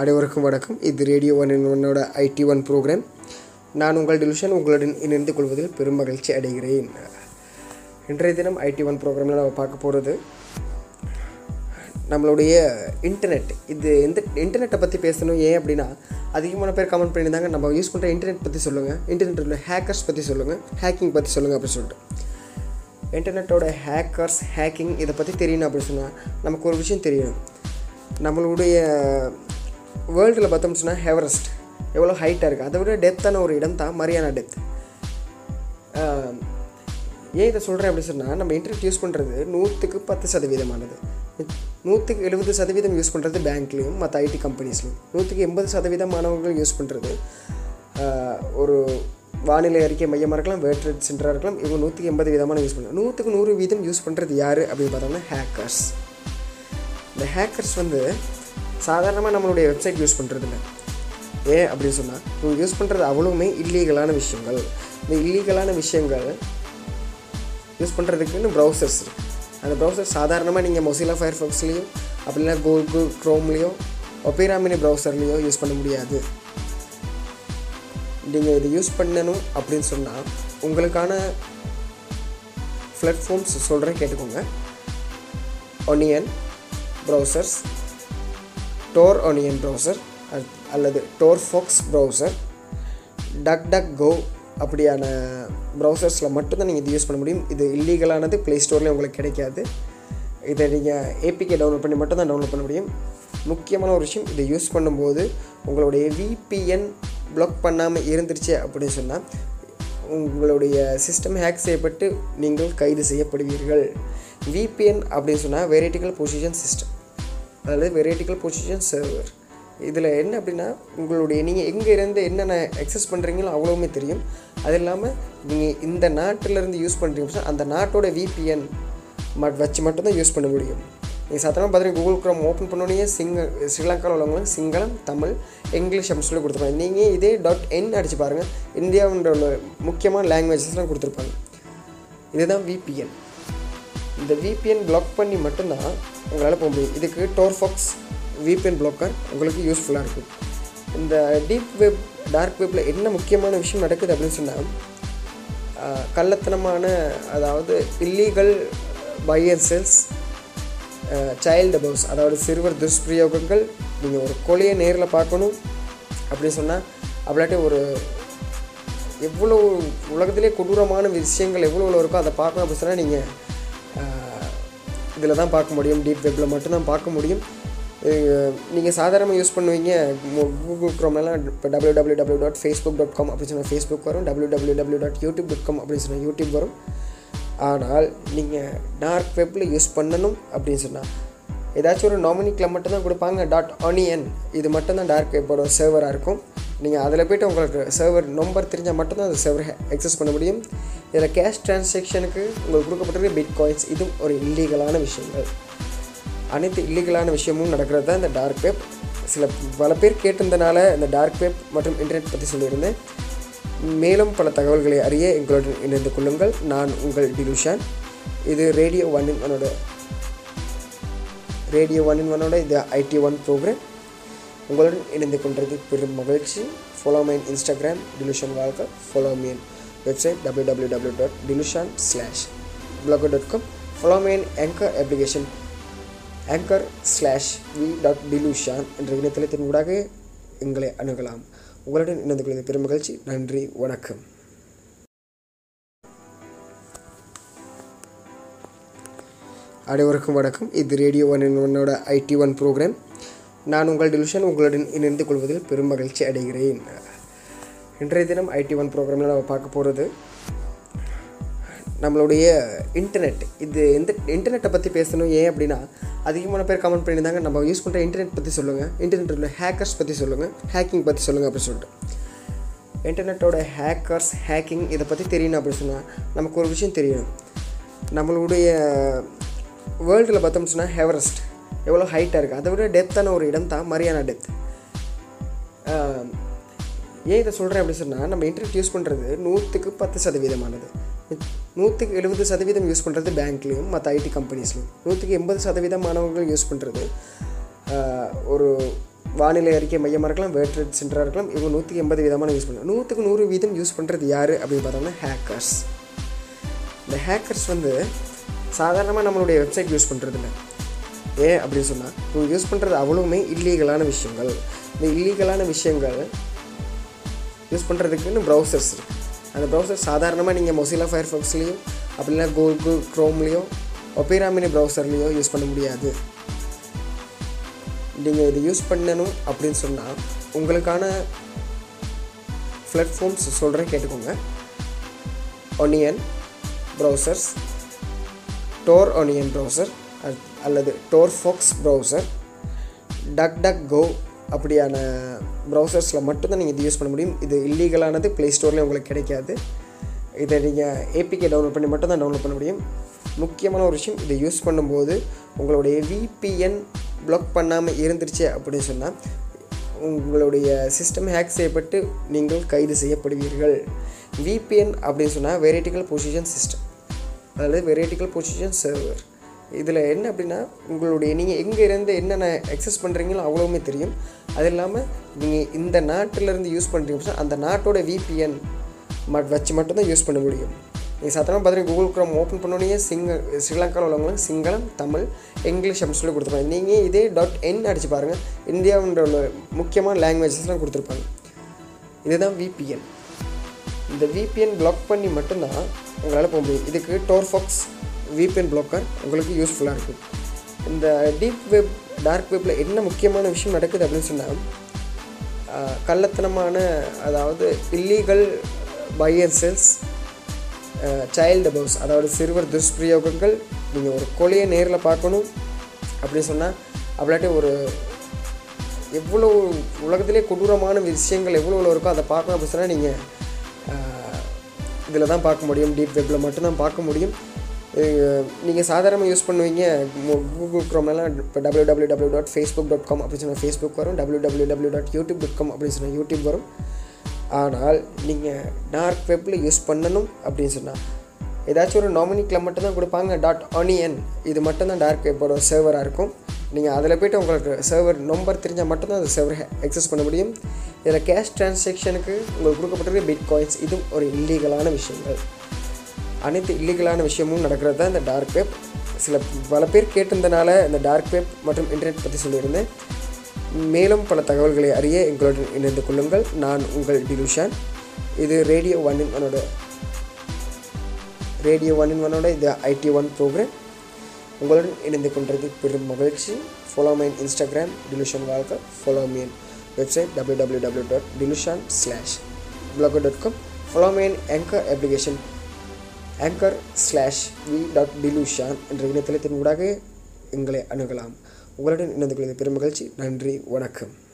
அனைவருக்கும் வணக்கம். இது ரேடியோ ஒன் ஒன்னோட ஐடி ஒன் ப்ரோக்ராம் நான் உங்கள் டிலுஷன் உங்களுடன் இணைந்து கொள்வதில் பெரும் மகிழ்ச்சி அடைகிறேன். இன்றைய தினம் ஐடி ஒன் ப்ரோக்ராமில் நம்ம பார்க்க போகிறது நம்மளுடைய இன்டர்நெட் இது எந்த இன்டர்நெட்டை பற்றி பேசணும் ஏன் அப்படின்னா அதிகமான பேர் கமெண்ட் பண்ணியிருந்தாங்க. நம்ம யூஸ் பண்ணுற இன்டர்நெட் பற்றி சொல்லுங்கள் இன்டர்நெட்டில் உள்ள ஹேக்கர்ஸ் பற்றி சொல்லுங்கள் ஹேக்கிங் பற்றி சொல்லுங்கள் அப்படின்னு சொல்லிட்டு. இன்டர்நெட்டோட ஹேக்கர்ஸ் ஹேக்கிங் இதை பற்றி தெரியணும் அப்படின்னு சொன்னால் நமக்கு ஒரு விஷயம் தெரியணும். நம்மளுடைய வேர்ல்டில் பார்த்தோம்னு சொன்னால் ஹெவரஸ்ட் எவ்வளோ ஹைட்டாக இருக்குது அதை விட டெப்த்தான ஒரு இடம் தான் மரியானா டெப்த் ஏன் இதை சொல்கிறேன் அப்படின்னு சொன்னால் நம்ம இன்டர்நெட் யூஸ் பண்ணுறது நூற்றுக்கு பத்து சதவீதமானது. நூற்றுக்கு எழுபது சதவீதம் யூஸ் பண்ணுறது பேங்க்லேயும் மற்ற ஐடி கம்பெனிஸ்லையும் நூற்றுக்கு எண்பது சதவீதமானவர்கள் யூஸ் பண்ணுறது ஒரு வானிலை அறிக்கை மையமாக இருக்கலாம் வேர்ட்ரேட் சென்டராக இருக்கலாம் இவங்க நூற்றுக்கு எண்பது விதமான யூஸ் பண்ணுறாங்க நூற்றுக்கு நூறு வீதம் யூஸ் பண்ணுறது யார் அப்படின்னு பார்த்தோம்னா ஹேக்கர்ஸ் இந்த ஹேக்கர்ஸ் வந்து சாதாரணமாக நம்மளுடைய வெப்சைட் யூஸ் பண்ணுறதில்ல ஏன் அப்படின்னு சொன்னால் இவங்க யூஸ் பண்ணுறது அவ்வளவுமே இல்லீகலான விஷயங்கள். இந்த இல்லீகலான விஷயங்கள் யூஸ் பண்ணுறதுக்குன்னு ப்ரௌசர்ஸ் இருக்குது அந்த ப்ரௌசர் சாதாரணமாக நீங்கள் மொசிலா ஃபயர் ஃபாக்ஸ்லேயோ அப்படின்னா கூகுள் க்ரோம்லேயோ ஒப்பேராமினி ப்ரௌசர்லேயோ யூஸ் பண்ண முடியாது. நீங்கள் இதை யூஸ் பண்ணணும் அப்படின்னு சொன்னால் உங்களுக்கான பிளாட்ஃபார்ம்ஸ் சொல்கிறேன் கேட்டுக்கோங்க. Onion browsers Tor onion browser அல்லது Tor fox browser Duck Duck Go அப்படியான ப்ரௌசர்ஸில் மட்டும்தான் நீங்கள் இது யூஸ் பண்ண முடியும். இது இல்லீகலானது ப்ளே ஸ்டோர்லேயும் உங்களுக்கு கிடைக்காது. இதை நீங்கள் ஏபிகே டவுன்லோட் பண்ணி மட்டும் தான் டவுன்லோட் பண்ண முடியும். முக்கியமான ஒரு விஷயம் இதை யூஸ் பண்ணும்போது உங்களுடைய விபிஎன் பிளாக் பண்ணாமல் இருந்துருச்சு அப்படின்னு சொன்னால் உங்களுடைய சிஸ்டம் ஹேக் செய்யப்பட்டு நீங்கள் கைது செய்யப்படுவீர்கள். விபிஎன் அப்படின்னு சொன்னால் வெரைட்டிக்கல் பொசிஷன் சிஸ்டம் அதாவது வெரைட்டிக்கல் பொசிஷன் சர்வர் இதில் என்ன அப்படின்னா உங்களுடைய நீங்கள் எங்கே இருந்து என்னென்ன எக்ஸஸ் பண்ணுறீங்களோ அவ்வளோவுமே தெரியும். அது இல்லாமல் நீங்கள் இந்த நாட்டிலேருந்து யூஸ் பண்ணுறீங்க அந்த நாட்டோட விபிஎன் மட் வச்சு மட்டும்தான் யூஸ் பண்ண முடியும். நீங்கள் சாதாரணமாக பார்த்தீங்கன்னா கூகுள் க்ரோம் ஓப்பன் பண்ணோடனே சிங்க ஸ்ரீலங்காவில் உள்ளவங்களும் சிங்களம் தமிழ் இங்கிலீஷ் அப்படின்னு சொல்லி கொடுத்துருப்பாங்க. நீங்கள் இதே டாட் என் அடித்து பாருங்கள் இந்தியாவுன்ற உள்ள முக்கியமான லாங்குவேஜஸ்லாம் கொடுத்துருப்பாங்க. இதுதான் விபிஎன் இந்த விபிஎன் பிளாக் பண்ணி மட்டும்தான் உங்களால் போக முடியும். இதுக்கு டோர்ஃபாக்ஸ் விபிஎன் பிளாக்கர் உங்களுக்கு யூஸ்ஃபுல்லாக இருக்கும். இந்த டீப் வெப் டார்க் வெப்பில் என்ன முக்கியமான விஷயம் நடக்குது அப்படின்னு சொன்னால் கள்ளத்தனமான அதாவது illegal buyer sells child abuse அதாவது சிறுவர் துஷ்பிரயோகங்கள் நீங்கள் ஒரு கொலையை நேரில் பார்க்கணும் அப்படின்னு சொன்னால் அப்படிலாட்டி ஒரு எவ்வளோ உலகத்திலே கொடூரமான விஷயங்கள் எவ்வளோ இருக்கோ அதை பார்க்கணும் அப்படின்னு சொன்னால் நீங்கள் இதில் தான் பார்க்க முடியும். டீப் வெப்பில் மட்டும்தான் பார்க்க முடியும். நீங்கள் சாதாரணமாக யூஸ் பண்ணுவீங்க. கூகுள் க்ரோம்லாம் இப்போ W W W dot Facebook dot com அப்படின்னு சொன்னால் ஃபேஸ்புக் வரும். W W W dot YouTube dot com அப்படின்னு சொன்னால் யூடியூப் வரும். ஆனால் நீங்கள் டார்க் வெப்பில் யூஸ் பண்ணணும் அப்படின்னு சொன்னால் ஏதாச்சும் ஒரு நாமினிக்கில் மட்டும்தான் கொடுப்பாங்க. டாட் ஆனியன் இது மட்டும்தான் டார்க் வெப்போட சர்வராக இருக்கும். நீங்கள் அதில் போய்ட்டு உங்களுக்கு சர்வர் நம்பர் தெரிஞ்சால் மட்டும்தான் அந்த சர்வர் எக்ஸஸ் பண்ண முடியும். இதில் கேஷ் டிரான்சாக்ஷனுக்கு உங்களுக்கு கொடுக்கப்பட்டிருக்க பிட் காயின்ஸ் இதுவும் ஒரு இல்லீகலான விஷயங்கள். அனைத்து இல்லீகலான விஷயமும் நடக்கிறது தான் இந்த டார்க் வெப் சில பல பேர் கேட்டிருந்தனால இந்த டார்க் வெப் மற்றும் இன்டர்நெட் பற்றி சொல்லியிருந்தேன். மேலும் பல தகவல்களை அறிய எங்களுடன் இணைந்து கொள்ளுங்கள். நான் உங்கள் டிலுஷான். இது ரேடியோ ஒன் இன் ஒனோட ரேடியோ ஒன் இன் ஒனோட இது ஐடி ஒன் ப்ரோக்ராம் உங்களுடன் இணைந்து கொண்டது பெரும் மகிழ்ச்சி. ஃபாலோ மைன் இன்ஸ்டாகிராம் டிலுஷன் வாழ்க்கை follow mean website W W W dot Dilushan slash blogger dot com follow mine anchor application anchor slash V dot Dilushan என்ற இணையதளத்தின் ஊடாக எங்களை அணுகலாம். உங்களுடன் இணைந்து கொள்வது பெரும் மகிழ்ச்சி. நன்றி வணக்கம். அனைவருக்கும் வணக்கம். இது ரேடியோ ஒன் ஒன்னோட ஐடி ஒன் ப்ரோக்ராம் நான் உங்கள் டிலுஷன் உங்களுடன் இணைந்து கொள்வதில் பெரும் மகிழ்ச்சி அடைகிறேன். இன்றைய தினம் ஐடி ஒன் ப்ரோக்ராமில் நம்ம பார்க்க போகிறது நம்மளுடைய இன்டர்நெட். இது எந்த இன்டர்நெட்டை பற்றி பேசணும் ஏன் அப்படின்னா அதிகமான பேர் கமெண்ட் பண்ணியிருந்தாங்க. நம்ம யூஸ் பண்ணுற இன்டர்நெட் பற்றி சொல்லுங்கள் இன்டர்நெட் உள்ள ஹேக்கர்ஸ் பற்றி சொல்லுங்கள் ஹேக்கிங் பற்றி சொல்லுங்கள் அப்படின்னு சொல்லிட்டு. இன்டர்நெட்டோட ஹேக்கர்ஸ் ஹேக்கிங் இதை பற்றி தெரியணும் அப்படின்னு சொன்னால் நமக்கு ஒரு விஷயம் தெரியணும் நம்மளுடைய வேர்ல்டில் பார்த்தோம்னு சொன்னால் ஹெவரஸ்ட் எவ்வளோ ஹைட்டாக இருக்குது அதை விட டெப்த்தான ஒரு இடம் தான் மரியானா டெப்த் ஏன் இதை சொல்கிறேன் அப்படி சொன்னால் நம்ம இன்டர்நெட் யூஸ் பண்ணுறது நூற்றுக்கு பத்து சதவீதமானது. நூற்றுக்கு எழுபது சதவீதம் யூஸ் பண்ணுறது பேங்க்லேயும் மற்ற ஐடி கம்பெனிஸ்லையும் நூற்றுக்கு எண்பது சதவீதம் மாணவர்கள் யூஸ் பண்ணுறது ஒரு வானிலை அறிக்கை மையமாக இருக்கலாம் வேர்ல்ட் சென்டராக இருக்கலாம் இவங்க நூற்றுக்கு எண்பது விதமான யூஸ் பண்ணுறாங்க நூற்றுக்கு நூறு வீதம் யூஸ் பண்ணுறது யார் அப்படின்னு பார்த்தோம்னா ஹேக்கர்ஸ் இந்த ஹேக்கர்ஸ் வந்து சாதாரணமாக நம்மளுடைய வெப்சைட் யூஸ் பண்ணுறதில்ல ஏன் அப்படின்னு சொன்னால் இவங்க யூஸ் பண்ணுறது அவ்வளவுமே இல்லீகலான விஷயங்கள். இந்த இல்லீகலான விஷயங்கள் யூஸ் பண்ணுறதுக்குன்னு ப்ரௌசர்ஸ் இருக்குது அந்த ப்ரௌசர் சாதாரணமாக நீங்கள் மொசிலா ஃபயர்ஃபாக்ஸ்லேயும் அப்படின்னா கூகுள் க்ரோம்லேயோ ஒபேரா மினி ப்ரௌசர்லேயோ யூஸ் பண்ண முடியாது. நீங்கள் இதை யூஸ் பண்ணணும் அப்படின்னு சொன்னால் உங்களுக்கான பிளாட்ஃபார்ம்ஸ் சொல்கிறேன் கேட்டுக்கோங்க. Onion browsers Tor onion browser அல்லது Tor fox browser Duck Duck Go அப்படியான ப்ரௌசர்ஸில் மட்டும்தான் நீங்கள் இது யூஸ் பண்ண முடியும். இது இல்லீகலானது ப்ளே ஸ்டோர்லேயும் உங்களுக்கு கிடைக்காது. இதை நீங்கள் ஏபிகே டவுன்லோட் பண்ணி மட்டும்தான் டவுன்லோட் பண்ண முடியும். முக்கியமான ஒரு விஷயம் இதை யூஸ் பண்ணும்போது உங்களுடைய விபிஎன் பிளாக் பண்ணாமல் இருந்துருச்சு அப்படின்னு சொன்னால் உங்களுடைய சிஸ்டம் ஹேக் செய்யப்பட்டு நீங்கள் கைது செய்யப்படுவீர்கள். விபிஎன் அப்படின்னு சொன்னால் வெரைட்டிக்கல் பொசிஷன் சிஸ்டம் அதாவது வெரைட்டிக்கல் பொசிஷன் சர்வர் இதில் என்ன அப்படின்னா உங்களுடைய நீங்கள் எங்கே இருந்து என்னென்ன எக்ஸஸ் பண்ணுறீங்களோ அவ்வளோவுமே தெரியும். அது இல்லாமல் நீங்கள் இந்த நாட்டிலேருந்து யூஸ் பண்ணுறீங்க அந்த நாட்டோட விபிஎன் மட் வச்சு மட்டும்தான் யூஸ் பண்ண முடியும். நீங்கள் சாதாரணமாக பார்த்தீங்கன்னா கூகுள் க்ரோம் ஓப்பன் பண்ணோடனே சிங்க ஸ்ரீலங்காவில் உள்ளவங்களுக்கு சிங்களம் தமிழ் இங்கிலீஷ் அப்படின்னு சொல்லி கொடுத்துருப்பாங்க. நீங்கள் இதே டாட் என் அடித்து பாருங்கள் இந்தியாவுன்ற உள்ள முக்கியமான லாங்குவேஜஸ்லாம் கொடுத்துருப்பாங்க. இதுதான் விபிஎன் இந்த விபிஎன் பிளாக் பண்ணி மட்டும்தான் உங்களால் போக முடியும். இதுக்கு டோர்ஃபாக்ஸ் விபிஎன் பிளாக்கர் உங்களுக்கு யூஸ்ஃபுல்லாக இருக்கும். இந்த டீப் வெப் டார்க் வெப்பில் என்ன முக்கியமான விஷயம் நடக்குது அப்படின்னு சொன்னால் கள்ளத்தனமான அதாவது illegal buyer sells child abuse அதாவது சிறுவர் துஷ்பிரயோகங்கள் நீங்கள் ஒரு கொலையை நேரில் பார்க்கணும் அப்படின்னு சொன்னால் அப்படியாட்டி ஒரு எவ்வளோ உலகத்திலே கொடூரமான விஷயங்கள் எவ்வளோ எவ்வளோ இருக்கோ அதை பார்க்கணும் அப்படின்னு சொன்னால் நீங்கள் இதில் தான் பார்க்க முடியும். டீப் வெப்பில் மட்டும்தான் பார்க்க முடியும். நீங்கள் சாதாரணமாக யூஸ் பண்ணுவீங்க கூகுள் க்ரோம்லாம் இப்போ W W W dot Facebook dot com அப்படின்னு சொன்னால் ஃபேஸ்புக் வரும் W W W dot YouTube dot com அப்படின்னு சொன்னால் யூடியூப் வரும். ஆனால் நீங்கள் டார்க் வெப்பில் யூஸ் பண்ணணும் அப்படின்னு சொன்னால் ஏதாச்சும் ஒரு நாமினிக்கில் மட்டும்தான் கொடுப்பாங்க டாட் ஆனியன் இது மட்டும்தான் டார்க் வெப்போட சர்வராக இருக்கும். நீங்கள் அதில் போய்ட்டு உங்களுக்கு சர்வர் நம்பர் தெரிஞ்சால் மட்டும்தான் அந்த சர்வர் எக்ஸஸ் பண்ண முடியும். இதில் கேஷ் டிரான்சாக்ஷனுக்கு உங்களுக்கு கொடுக்கப்பட்டிருக்க பிட் காயின்ஸ் இதுவும் ஒரு இல்லீகலான விஷயங்கள். அனைத்து இல்லீகலான விஷயமும் நடக்கிறது தான் இந்த டார்க் வெப் சில பல பேர் கேட்டிருந்தனால இந்த டார்க் வெப் மற்றும் இன்டர்நெட் பற்றி சொல்லியிருந்தேன். மேலும் பல தகவல்களை அறிய எங்களுடன் இணைந்து கொள்ளுங்கள். நான் உங்கள் டிலுஷான். இது ரேடியோ ஒன் இன் ஒனோட ரேடியோ ஒன் இன் ஒனோட இது ஐடி ஒன் ப்ரோக்ராம் உங்களுடன் இணைந்து கொண்டது பெரும் மகிழ்ச்சி. ஃபாலோ மைன் இன்ஸ்டாகிராம் டிலுஷன் வாழ்க்கை follow mean website W W W dot Dilushan slash blogger dot com follow mine anchor application anchor slash V dot Dilushan என்ற இணையதளத்தின் ஊடாக எங்களை அணுகலாம். உங்களுடன் இணைந்து கொள்வது பெரும் மகிழ்ச்சி. நன்றி. வணக்கம்.